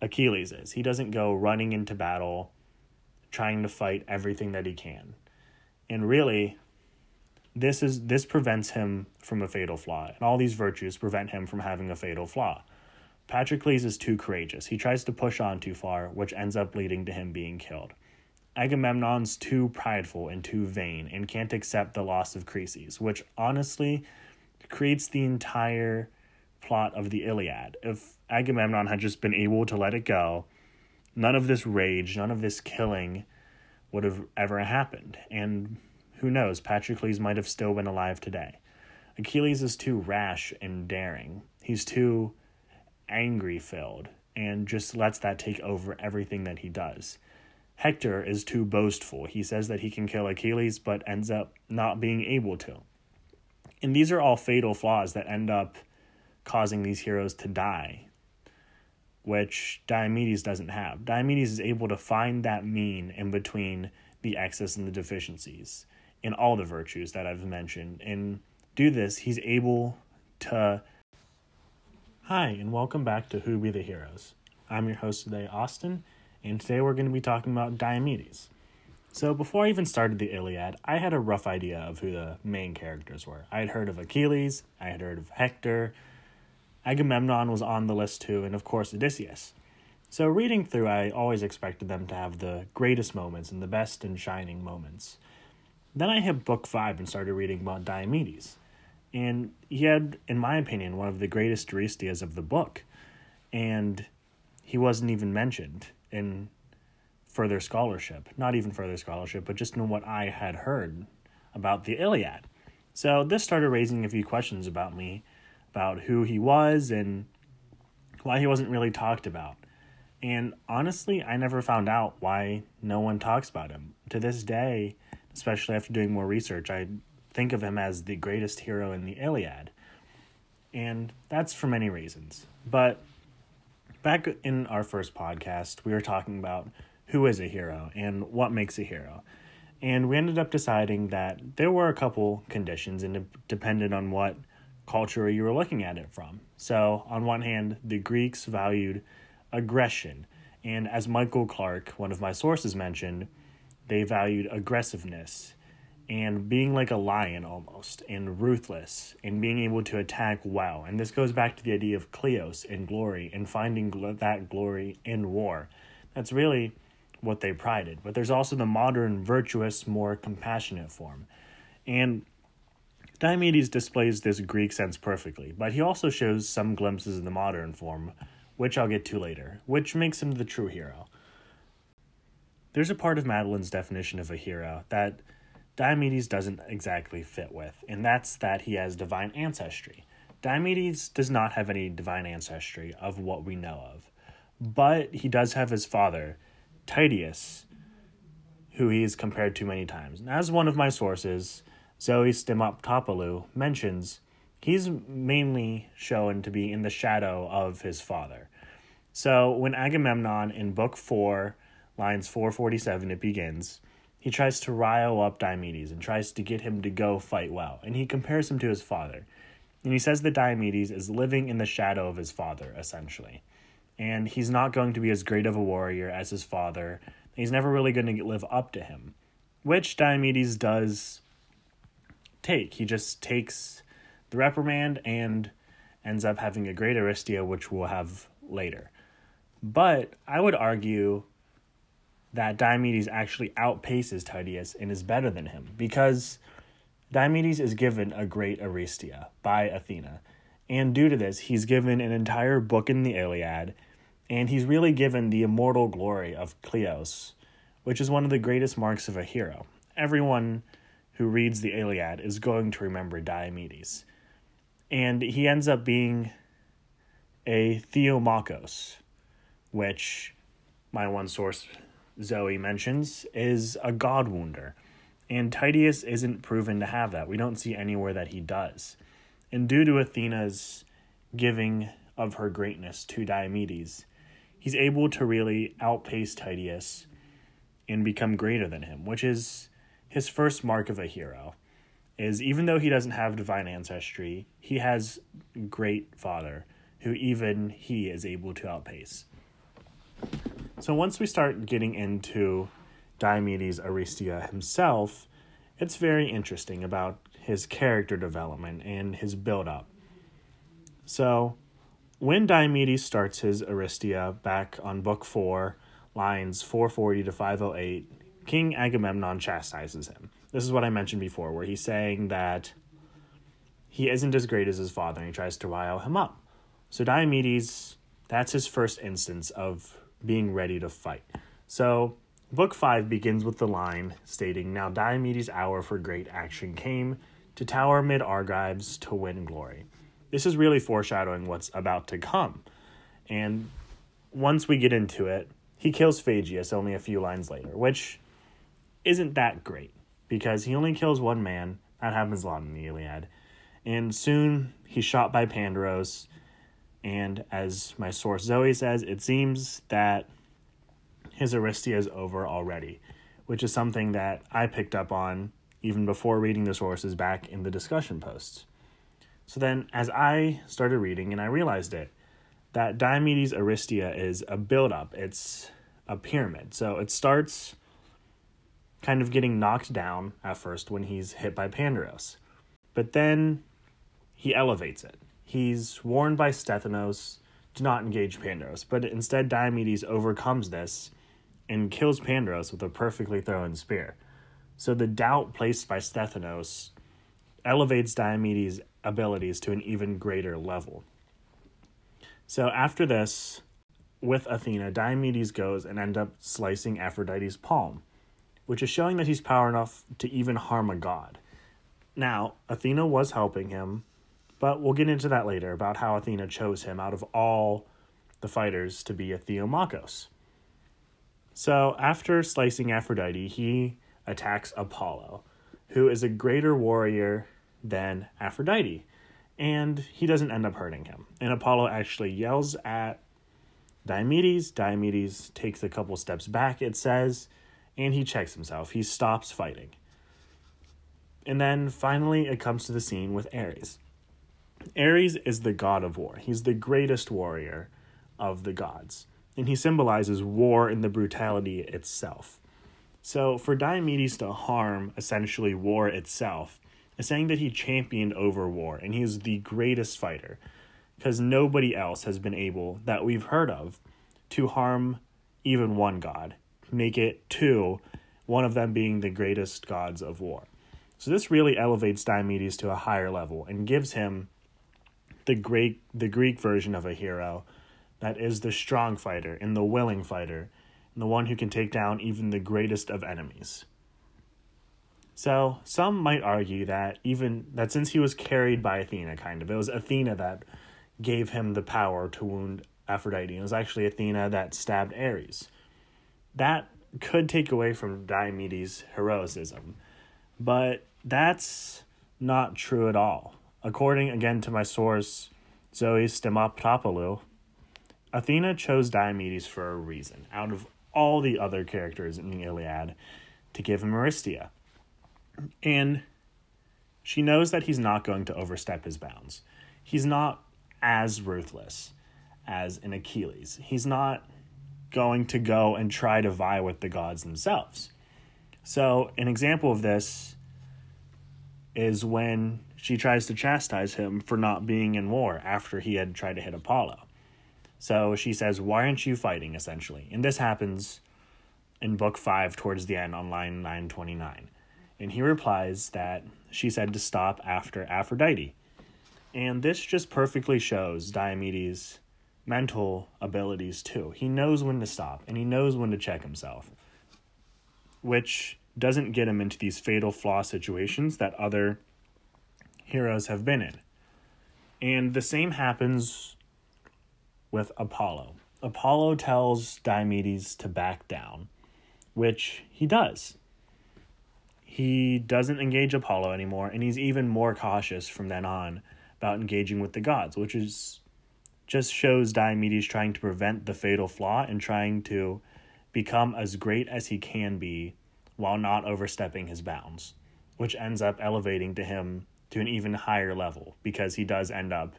Achilles is. He doesn't go running into battle trying to fight everything that he can. And really, this is this prevents him from a fatal flaw. And all these virtues prevent him from having a fatal flaw. Patroclus is too courageous. He tries to push on too far, which ends up leading to him being killed. Agamemnon's too prideful and too vain and can't accept the loss of Chryses, which honestly creates the entire plot of the Iliad. If Agamemnon had just been able to let it go, none of this rage, none of this killing would have ever happened. And who knows, Patroclus might have still been alive today. Achilles is too rash and daring. He's too angry filled and just lets that take over everything that he does. Hector is too boastful. He says that he can kill Achilles, but ends up not being able to. And these are all fatal flaws that end up causing these heroes to die, which Diomedes doesn't have. Diomedes is able to find that mean in between the excess and the deficiencies in all the virtues that I've mentioned. And do this, he's able to. Hi, and welcome back to Who Be the Heroes. I'm your host today, Austin, and today we're going to be talking about Diomedes. So, before I even started the Iliad, I had a rough idea of who the main characters were. I had heard of Achilles, I had heard of Hector, Agamemnon was on the list too, and of course Odysseus. So, reading through, I always expected them to have the greatest moments and the best and shining moments. Then I hit book five and started reading about Diomedes. And he had, in my opinion, one of the greatest Aristias of the book. And he wasn't even mentioned in further scholarship. Not even further scholarship, but just in what I had heard about the Iliad. So this started raising a few questions about me, about who he was and why he wasn't really talked about. And honestly, I never found out why no one talks about him. To this day, especially after doing more research, I think of him as the greatest hero in the Iliad. And that's for many reasons. But back in our first podcast, we were talking about who is a hero and what makes a hero. And we ended up deciding that there were a couple conditions and it depended on what culture you were looking at it from. So, on one hand, the Greeks valued aggression. And as Michael Clark, one of my sources, mentioned, they valued aggressiveness and being like a lion almost, and ruthless, and being able to attack well. And this goes back to the idea of kleos and glory and finding gl- that glory in war. That's really what they prided. But there's also the modern, virtuous, more compassionate form. And Diomedes displays this Greek sense perfectly, but he also shows some glimpses of the modern form, which I'll get to later, which makes him the true hero. There's a part of Madeline's definition of a hero that Diomedes doesn't exactly fit with, and that's that he has divine ancestry. Diomedes does not have any divine ancestry of what we know of, but he does have his father, Tydeus, who he is compared to many times. And as one of my sources, Zoe Stamatopoulou, mentions, he's mainly shown to be in the shadow of his father. So when Agamemnon in Book 4 lines 447 it begins he tries to rile up diomedes and tries to get him to go fight well and he compares him to his father. And he says that diomedes is living in the shadow of his father essentially. And he's not going to be as great of a warrior as his father. He's never really going to live up to him which diomedes does take he just takes the reprimand and ends up having a great aristia which we'll have later but i would argue that Diomedes actually outpaces Tydeus and is better than him because Diomedes is given a great Aristia by Athena. And due to this, he's given an entire book in the Iliad, and he's really given the immortal glory of Kleos, which is one of the greatest marks of a hero. Everyone who reads the Iliad is going to remember Diomedes. And he ends up being a Theomachos, which my one source Zoe mentions is a god wounder. And Tydeus isn't proven to have that. We don't see anywhere that he does. And due to Athena's giving of her greatness to Diomedes, he's able to really outpace Tydeus and become greater than him, which is his first mark of a hero. Is even though he doesn't have divine ancestry, he has great father who even he is able to outpace. So once we start getting into Diomedes Aristia himself, it's very interesting about his character development and his build up. So, when Diomedes starts his Aristia back on book 4, lines 440 to 508, King Agamemnon chastises him. This is what I mentioned before, where he's saying that he isn't as great as his father and he tries to rile him up. So, Diomedes, that's his first instance of being ready to fight. So, Book 5 begins with the line stating, Now Diomedes' hour for great action came to tower mid Argives to win glory. This is really foreshadowing what's about to come. And once we get into it, he kills Phegeus only a few lines later, which isn't that great because he only kills one man. That happens a lot in the Iliad. And soon he's shot by Pandaros. And as my source Zoe says, it seems that his Aristia is over already, which is something that I picked up on even before reading the sources back in the discussion posts. So then, as I started reading and I realized it, that Diomedes Aristia is a build-up. It's a pyramid. So it starts kind of getting knocked down at first when he's hit by Pandaros. But then he elevates it. He's warned by Sthenelus to not engage Pandaros, but instead Diomedes overcomes this and kills Pandaros with a perfectly thrown spear. So the doubt placed by Sthenelus elevates Diomedes' abilities to an even greater level. So after this, with Athena, Diomedes goes and end up slicing Aphrodite's palm, which is showing that he's power enough to even harm a god. Now, Athena was helping him, but we'll get into that later about how Athena chose him out of all the fighters to be a Theomachos. So after slicing Aphrodite, he attacks Apollo, who is a greater warrior than Aphrodite, and he doesn't end up hurting him. And Apollo actually yells at Diomedes. Diomedes takes a couple steps back, it says, and he checks himself. He stops fighting. And then finally, it comes to the scene with Ares. Ares is the god of war, he's the greatest warrior of the gods and he symbolizes war and the brutality itself. So, for Diomedes to harm essentially war itself is saying that he championed over war and he is the greatest fighter because nobody else has been able, that we've heard of, to harm even one god, make it two, one of them being the greatest gods of war. So, this really elevates Diomedes to a higher level and gives him the great the Greek version of a hero that is the strong fighter and the willing fighter, and the one who can take down even the greatest of enemies. So, some might argue that even that since he was carried by Athena, kind of, it was Athena that gave him the power to wound Aphrodite. It was actually Athena that stabbed Ares. That could take away from Diomedes' heroism, but that's not true at all. According again to my source, Zoe Stamatopoulou, Athena chose Diomedes for a reason, out of all the other characters in the Iliad, to give him Aristia. And she knows that he's not going to overstep his bounds. He's not as ruthless as in Achilles. He's not going to go and try to vie with the gods themselves. So, an example of this is when she tries to chastise him for not being in war after he had tried to hit Apollo. So she says, Why aren't you fighting? essentially. And this happens in book five towards the end on line 929. And he replies that she said to stop after Aphrodite. And this just perfectly shows Diomedes' mental abilities too. He knows when to stop and he knows when to check himself, which doesn't get him into these fatal flaw situations that other heroes have been in. And the same happens with Apollo. Apollo tells Diomedes to back down, which he does. He doesn't engage Apollo anymore, and he's even more cautious from then on about engaging with the gods, which is just shows Diomedes trying to prevent the fatal flaw and trying to become as great as he can be while not overstepping his bounds, which ends up elevating to him to an even higher level because he does end up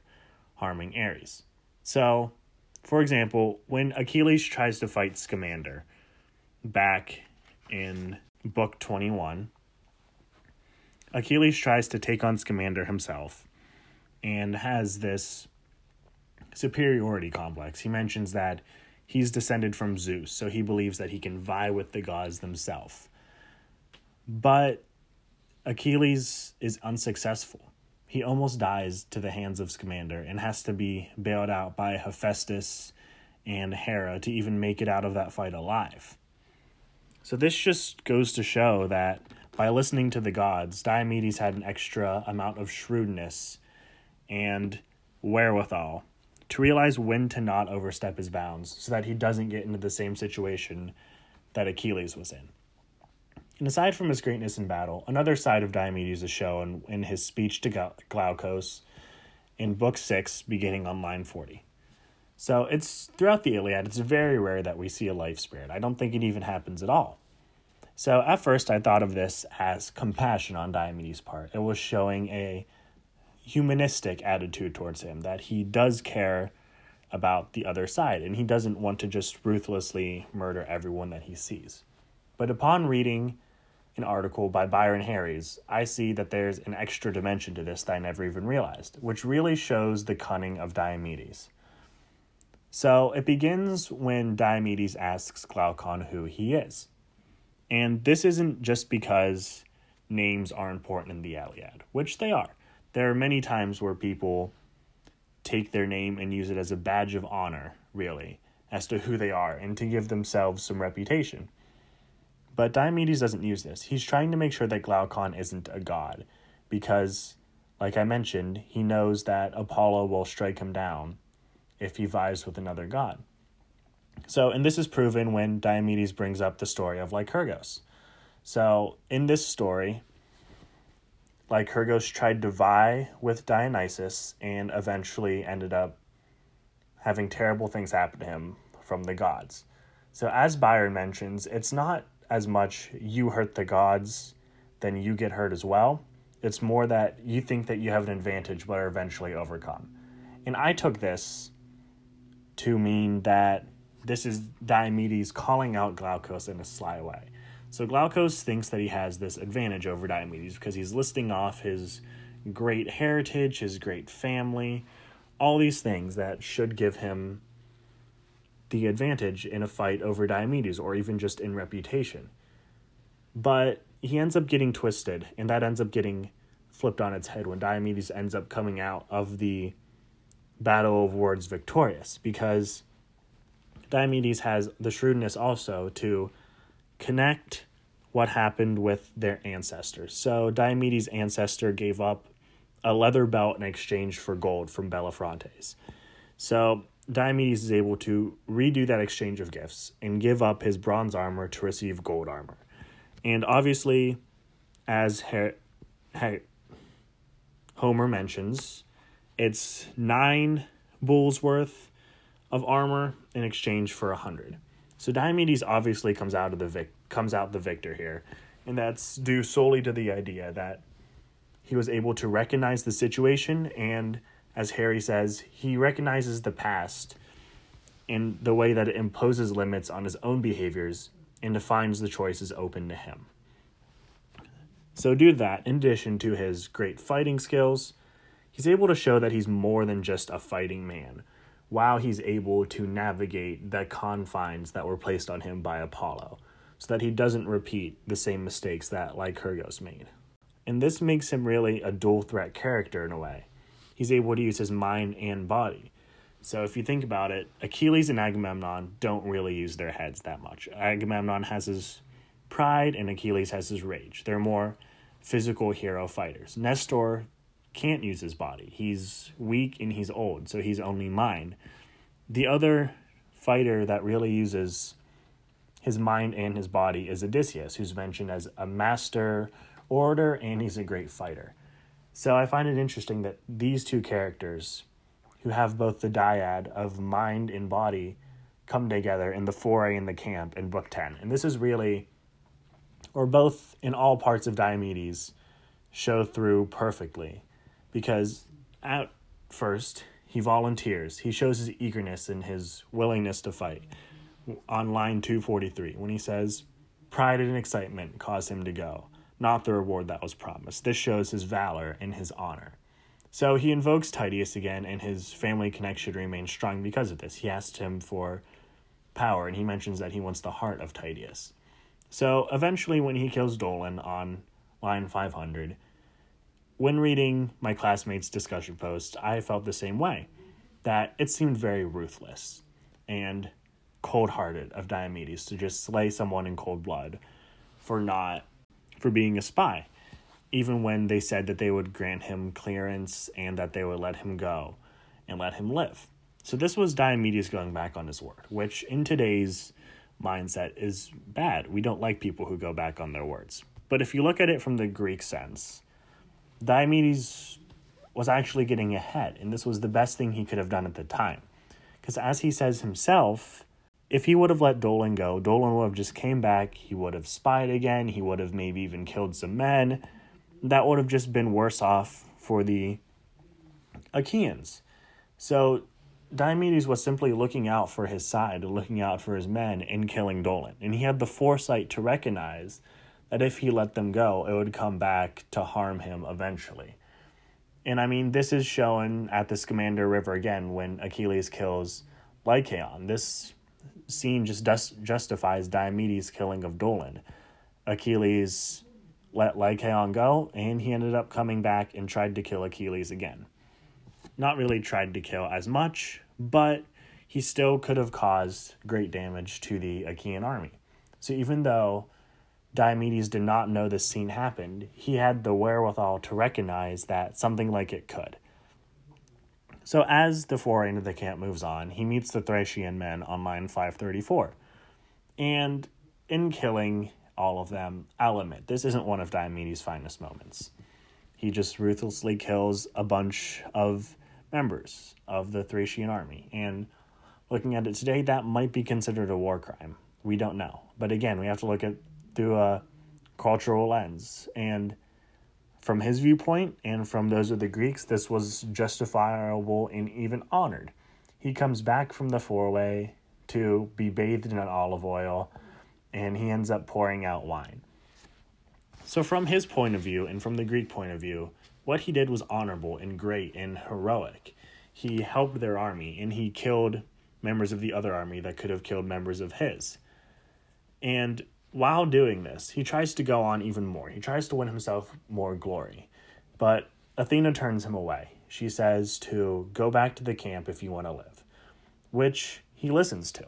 harming Ares. So For example, when Achilles tries to fight Scamander back in book 21, Achilles tries to take on Scamander himself and has this superiority complex. He mentions that he's descended from Zeus, so he believes that he can vie with the gods themselves. But Achilles is unsuccessful. He almost dies to the hands of Scamander and has to be bailed out by Hephaestus and Hera to even make it out of that fight alive. So, this just goes to show that by listening to the gods, Diomedes had an extra amount of shrewdness and wherewithal to realize when to not overstep his bounds so that he doesn't get into the same situation that Achilles was in. And aside from his greatness in battle, another side of Diomedes is shown in his speech to Glaucus in Book 6, beginning on line 40. So it's throughout the Iliad, it's very rare that we see a life spirit. I don't think it even happens at all. So at first, I thought of this as compassion on Diomedes' part. It was showing a humanistic attitude towards him, that he does care about the other side and he doesn't want to just ruthlessly murder everyone that he sees. But upon reading an article by Byron Harries, I see that there's an extra dimension to this that I never even realized, which really shows the cunning of Diomedes. So it begins when Diomedes asks Glaucon who he is. And this isn't just because names are important in the Iliad, which they are. There are many times where people take their name and use it as a badge of honor, really, as to who they are and to give themselves some reputation. But Diomedes doesn't use this. He's trying to make sure that Glaucon isn't a god, because, like I mentioned, he knows that Apollo will strike him down if he vies with another god. So, and this is proven when Diomedes brings up the story of Lycurgus. So, in this story, Lycurgus tried to vie with Dionysus and eventually ended up having terrible things happen to him from the gods. So, as Byron mentions, it's not as much you hurt the gods then you get hurt as well. It's more that you think that you have an advantage but are eventually overcome. And I took this to mean that this is Diomedes calling out Glaucus in a sly way. So Glaucus thinks that he has this advantage over Diomedes because he's listing off his great heritage, his great family, all these things that should give him the advantage in a fight over Diomedes or even just in reputation. But he ends up getting twisted, and that ends up getting flipped on its head when Diomedes ends up coming out of the Battle of Words victorious because Diomedes has the shrewdness also to connect what happened with their ancestors. So Diomedes' ancestor gave up a leather belt in exchange for gold from Bellerophontes. So Diomedes is able to redo that exchange of gifts and give up his bronze armor to receive gold armor. And obviously, as Her- Her- Homer mentions, it's nine bulls worth of armor in exchange for a hundred. So Diomedes obviously comes out of the vic- comes out the victor here, and that's due solely to the idea that he was able to recognize the situation and as Harry says, he recognizes the past in the way that it imposes limits on his own behaviors and defines the choices open to him. So, due to that, in addition to his great fighting skills, he's able to show that he's more than just a fighting man, while he's able to navigate the confines that were placed on him by Apollo, so that he doesn't repeat the same mistakes that Lycurgus made. And this makes him really a dual threat character in a way he's able to use his mind and body. So if you think about it, Achilles and Agamemnon don't really use their heads that much. Agamemnon has his pride and Achilles has his rage. They're more physical hero fighters. Nestor can't use his body. He's weak and he's old, so he's only mind. The other fighter that really uses his mind and his body is Odysseus, who's mentioned as a master orator and he's a great fighter. So I find it interesting that these two characters, who have both the dyad of mind and body, come together in the foray in the camp in Book 10. And this is really, or both in all parts of Diomedes, show through perfectly. Because at first, he volunteers. He shows his eagerness and his willingness to fight on line 243 when he says, Pride and excitement caused him to go, not the reward that was promised. This shows his valor and his honor. So he invokes Tydeus again, and his family connection remains strong because of this. He asks him for power, and he mentions that he wants the heart of Tydeus. So eventually, when he kills Dolon on line 500, when reading my classmates' discussion post, I felt the same way that it seemed very ruthless and cold hearted of Diomedes to just slay someone in cold blood for not for being a spy, even when they said that they would grant him clearance and that they would let him go and let him live. So this was Diomedes going back on his word, which in today's mindset is bad. We don't like people who go back on their words. But if you look at it from the Greek sense, Diomedes was actually getting ahead, and this was the best thing he could have done at the time. Because as he says himself, if he would have let Dolon go, Dolon would have just came back, he would have spied again, he would have maybe even killed some men. That would have just been worse off for the Achaeans. So Diomedes was simply looking out for his side, looking out for his men, and killing Dolon. And he had the foresight to recognize that if he let them go, it would come back to harm him eventually. And I mean, this is shown at the Scamander River again when Achilles kills Lycaon. This scene just justifies Diomedes' killing of Dolon. Achilles let Lycaon go, and he ended up coming back and tried to kill Achilles again. Not really tried to kill as much, but he still could have caused great damage to the Achaean army. So even though Diomedes did not know this scene happened, he had the wherewithal to recognize that something like it could. So as the foray into the camp moves on, he meets the Thracian men on line 534. And in killing all of them, I'll admit, this isn't one of Diomedes' finest moments. He just ruthlessly kills a bunch of members of the Thracian army. And looking at it today, that might be considered a war crime. We don't know. But again, we have to look at through a cultural lens. And from his viewpoint and from those of the Greeks, this was justifiable and even honored. He comes back from the foray to be bathed in olive oil, and he ends up pouring out wine. So, from his point of view and from the Greek point of view, what he did was honorable and great and heroic. He helped their army and he killed members of the other army that could have killed members of his. And while doing this, he tries to go on even more. He tries to win himself more glory. But Athena turns him away. She says to go back to the camp if you want to live, which he listens to.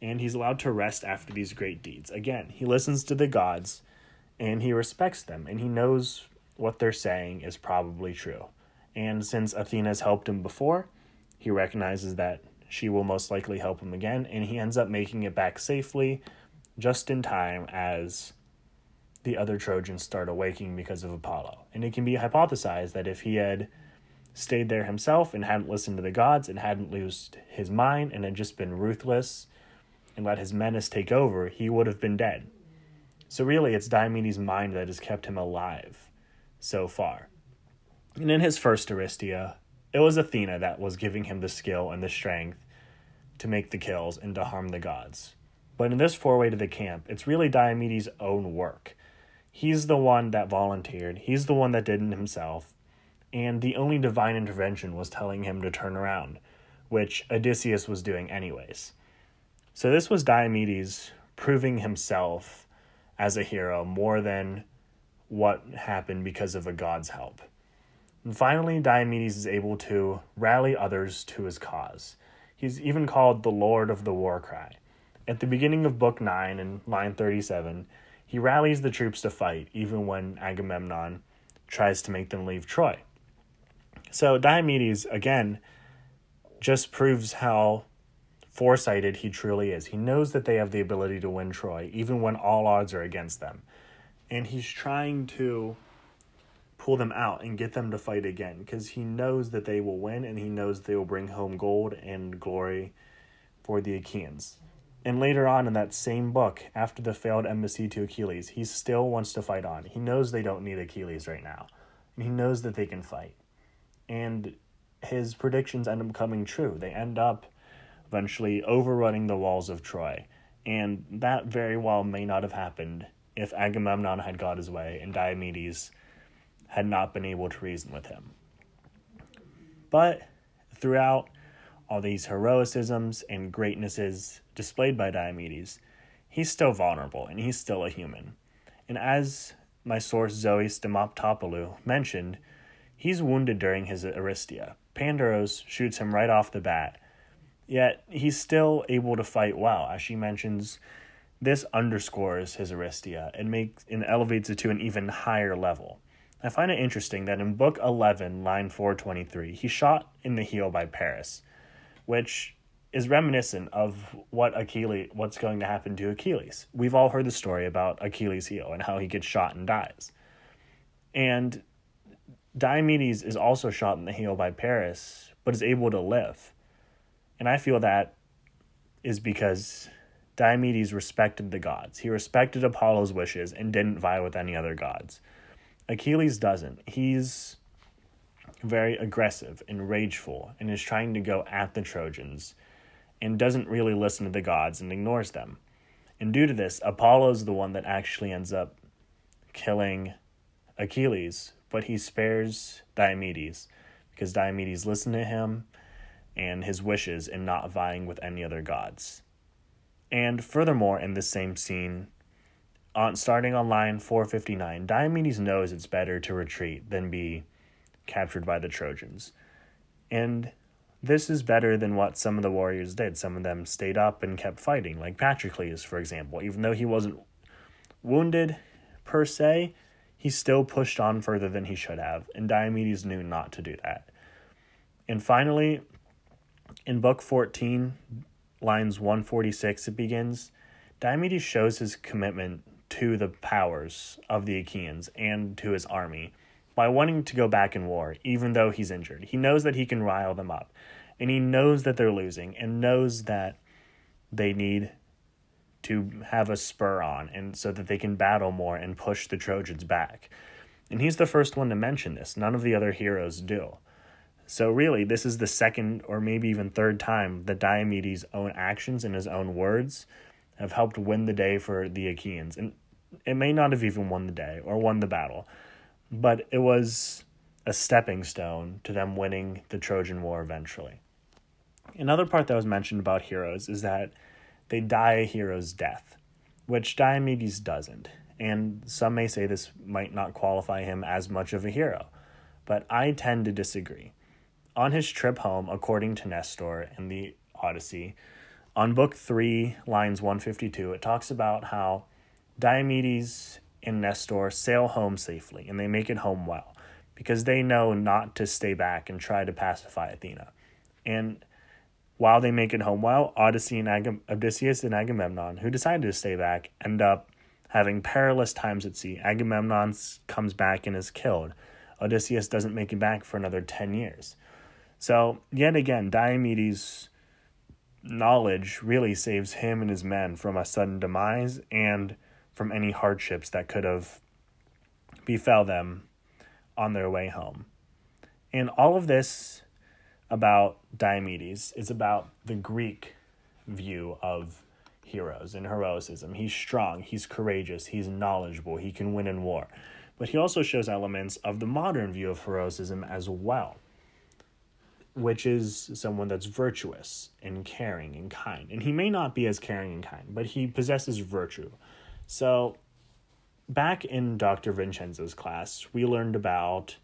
And he's allowed to rest after these great deeds. Again, he listens to the gods and he respects them and he knows what they're saying is probably true. And since Athena's helped him before, he recognizes that she will most likely help him again, and he ends up making it back safely just in time as the other Trojans start awaking because of Apollo. And it can be hypothesized that if he had stayed there himself and hadn't listened to the gods and hadn't lost his mind and had just been ruthless and let his menace take over, he would have been dead. So really, it's Diomedes' mind that has kept him alive so far. And in his first Aristia, it was Athena that was giving him the skill and the strength to make the kills and to harm the gods. But in this four way to the camp, it's really Diomedes' own work. He's the one that volunteered, he's the one that did it himself, and the only divine intervention was telling him to turn around, which Odysseus was doing anyways. So this was Diomedes proving himself as a hero more than what happened because of a god's help. And finally, Diomedes is able to rally others to his cause. He's even called the Lord of the War Cry. At the beginning of Book 9 and line 37, he rallies the troops to fight, even when Agamemnon tries to make them leave Troy. So Diomedes, again, just proves how foresighted he truly is. He knows that they have the ability to win Troy, even when all odds are against them. And he's trying to pull them out and get them to fight again because he knows that they will win and he knows they will bring home gold and glory for the Achaeans. And later on in that same book, after the failed embassy to Achilles, he still wants to fight on. He knows they don't need Achilles right now, and he knows that they can fight. And his predictions end up coming true. They end up eventually overrunning the walls of Troy. And that very well may not have happened if Agamemnon had got his way and Diomedes had not been able to reason with him. But throughout all these heroicisms and greatnesses displayed by Diomedes, he's still vulnerable and he's still a human. And as my source Zoe Stamatopoulou mentioned, he's wounded during his Aristia. Pandaros shoots him right off the bat, yet he's still able to fight well. As she mentions, this underscores his Aristia and makes and elevates it to an even higher level. I find it interesting that in book 11, line 423, he's shot in the heel by Paris, which is reminiscent of what Achilles what's going to happen to Achilles. We've all heard the story about Achilles' heel and how he gets shot and dies. And Diomedes is also shot in the heel by Paris, but is able to live. And I feel that is because Diomedes respected the gods. He respected Apollo's wishes and didn't vie with any other gods. Achilles doesn't. He's very aggressive and rageful and is trying to go at the Trojans and doesn't really listen to the gods and ignores them. And due to this, Apollo's the one that actually ends up killing Achilles, but he spares Diomedes because Diomedes listened to him and his wishes in not vying with any other gods. And furthermore, in the same scene, on starting on line 459, Diomedes knows it's better to retreat than be captured by the Trojans. And this is better than what some of the warriors did. Some of them stayed up and kept fighting, like Patroclus, for example. Even though he wasn't wounded per se, he still pushed on further than he should have, and Diomedes knew not to do that. And finally, in Book 14, lines 146, it begins Diomedes shows his commitment to the powers of the Achaeans and to his army by wanting to go back in war, even though he's injured. He knows that he can rile them up, and he knows that they're losing, and knows that they need to have a spur on, and so that they can battle more and push the Trojans back. And he's the first one to mention this. None of the other heroes do. So, really, this is the second or maybe even third time that Diomedes' own actions and his own words have helped win the day for the Achaeans. And it may not have even won the day or won the battle, but it was a stepping stone to them winning the Trojan War eventually. Another part that was mentioned about heroes is that they die a hero's death, which Diomedes doesn't. And some may say this might not qualify him as much of a hero, but I tend to disagree. On his trip home, according to Nestor in the Odyssey, on book 3, lines 152, it talks about how Diomedes and Nestor sail home safely and they make it home well because they know not to stay back and try to pacify Athena. And while they make it home well, Odyssey and Agam- Odysseus and Agamemnon, who decided to stay back, end up having perilous times at sea. Agamemnon comes back and is killed. Odysseus doesn't make it back for another 10 years. So, yet again, Diomedes' knowledge really saves him and his men from a sudden demise and from any hardships that could have befell them on their way home. And all of this about Diomedes is about the Greek view of heroes and heroism. He's strong, he's courageous, he's knowledgeable, he can win in war. But he also shows elements of the modern view of heroism as well which is someone that's virtuous and caring and kind. And he may not be as caring and kind, but he possesses virtue. So, back in Dr. Vincenzo's class, we learned about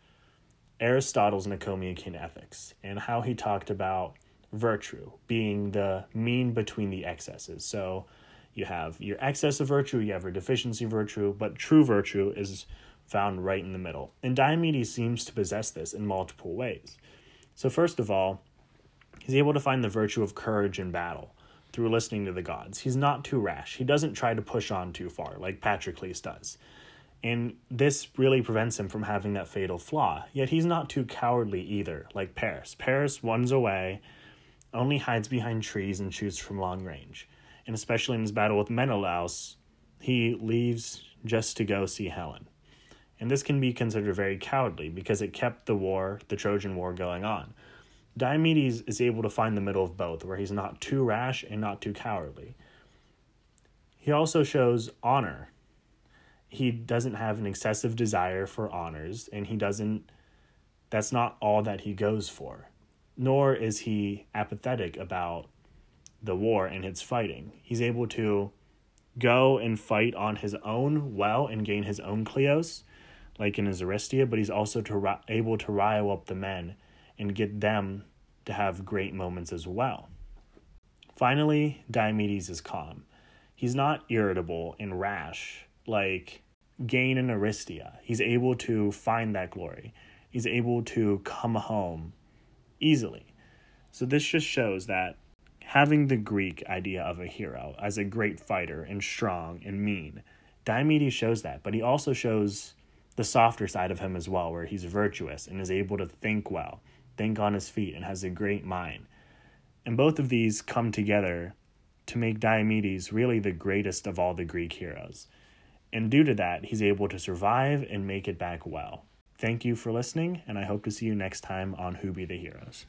Aristotle's Nicomachean Ethics and how he talked about virtue being the mean between the excesses. So, you have your excess of virtue, you have your deficiency of virtue, but true virtue is found right in the middle. And Diomedes seems to possess this in multiple ways. So, first of all, he's able to find the virtue of courage in battle through listening to the gods. He's not too rash. He doesn't try to push on too far like Patroclus does. And this really prevents him from having that fatal flaw. Yet he's not too cowardly either, like Paris. Paris runs away, only hides behind trees, and shoots from long range. And especially in his battle with Menelaus, he leaves just to go see Helen and this can be considered very cowardly because it kept the war, the Trojan War, going on. Diomedes is able to find the middle of both, where he's not too rash and not too cowardly. He also shows honor. He doesn't have an excessive desire for honors, and he doesn't, that's not all that he goes for. Nor is he apathetic about the war and its fighting. He's able to go and fight on his own well and gain his own Kleos, like in his Aristia, but he's also to, able to rile up the men and get them to have great moments as well. Finally, Diomedes is calm. He's not irritable and rash like Gain and Aristia. He's able to find that glory. He's able to come home easily. So this just shows that having the Greek idea of a hero as a great fighter and strong and mean, Diomedes shows that, but he also shows the softer side of him as well, where he's virtuous and is able to think well think on his feet, and has a great mind. And both of these come together to make Diomedes really the greatest of all the Greek heroes. And due to that, he's able to survive and make it back well. Thank you for listening, and I hope to see you next time on Who Be the Heroes.